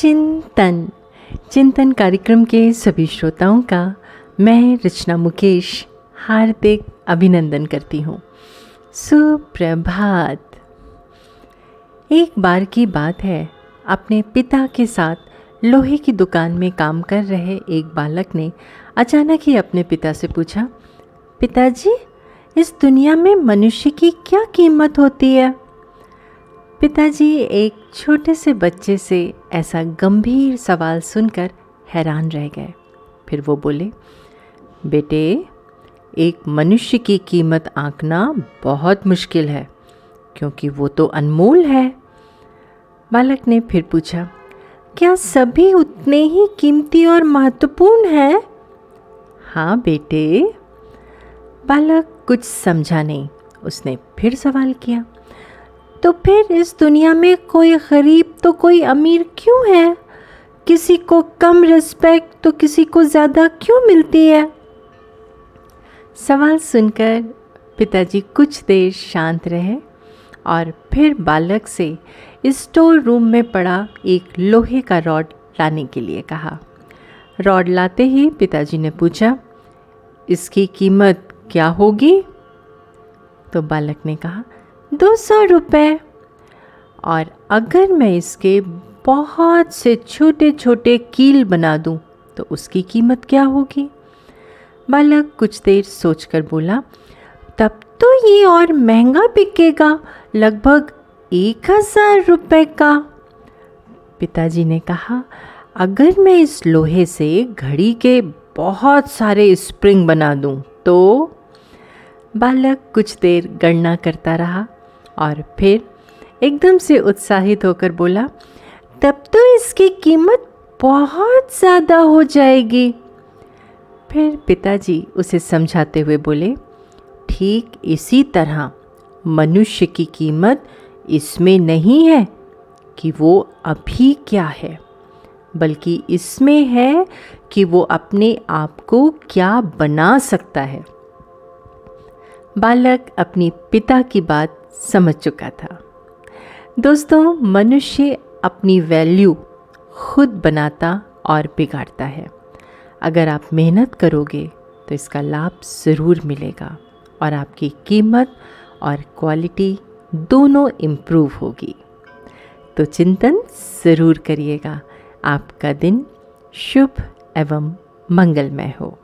चिंतन। चिंतन कार्यक्रम के सभी श्रोताओं का मैं रचना मुकेश हार्दिक अभिनंदन करती हूँ। सुप्रभात। एक बार की बात है, अपने पिता के साथ लोहे की दुकान में काम कर रहे एक बालक ने अचानक ही अपने पिता से पूछा, पिताजी, इस दुनिया में मनुष्य की क्या कीमत होती है? पिताजी एक छोटे से बच्चे से ऐसा गंभीर सवाल सुनकर हैरान रह गए। फिर वो बोले, बेटे, एक मनुष्य की कीमत आंकना बहुत मुश्किल है, क्योंकि वो तो अनमोल है। बालक ने फिर पूछा, क्या सभी उतने ही कीमती और महत्वपूर्ण हैं? हाँ बेटे। बालक कुछ समझा नहीं, उसने फिर सवाल किया तो फिर इस दुनिया में कोई गरीब तो कोई अमीर क्यों है? किसी को कम रिस्पेक्ट तो किसी को ज़्यादा क्यों मिलती है? सवाल सुनकर पिताजी कुछ देर शांत रहे और फिर बालक से स्टोर रूम में पड़ा एक लोहे का रॉड लाने के लिए कहा। रॉड लाते ही पिताजी ने पूछा, इसकी कीमत क्या होगी? तो बालक ने कहा दो सौ रुपये और अगर मैं इसके बहुत से छोटे छोटे कील बना दूँ तो उसकी कीमत क्या होगी? बालक कुछ देर सोचकर बोला, तब तो ये और महँगा बिकेगा, लगभग एक हज़ार रुपये का। पिताजी ने कहा, अगर मैं इस लोहे से घड़ी के बहुत सारे स्प्रिंग बना दूँ तो? बालक कुछ देर गणना करता रहा और फिर एकदम से उत्साहित होकर बोला, तब तो इसकी कीमत बहुत ज़्यादा हो जाएगी। फिर पिताजी उसे समझाते हुए बोले, ठीक इसी तरह, मनुष्य की कीमत इसमें नहीं है कि वो अभी क्या है, बल्कि इसमें है कि वो अपने आप को क्या बना सकता है। बालक अपनी पिता की बात समझ चुका था। दोस्तों, मनुष्य अपनी वैल्यू खुद बनाता और बिगाड़ता है। अगर आप मेहनत करोगे तो इसका लाभ ज़रूर मिलेगा और आपकी कीमत और क्वालिटी दोनों इम्प्रूव होगी। तो चिंतन ज़रूर करिएगा। आपका दिन शुभ एवं मंगलमय हो।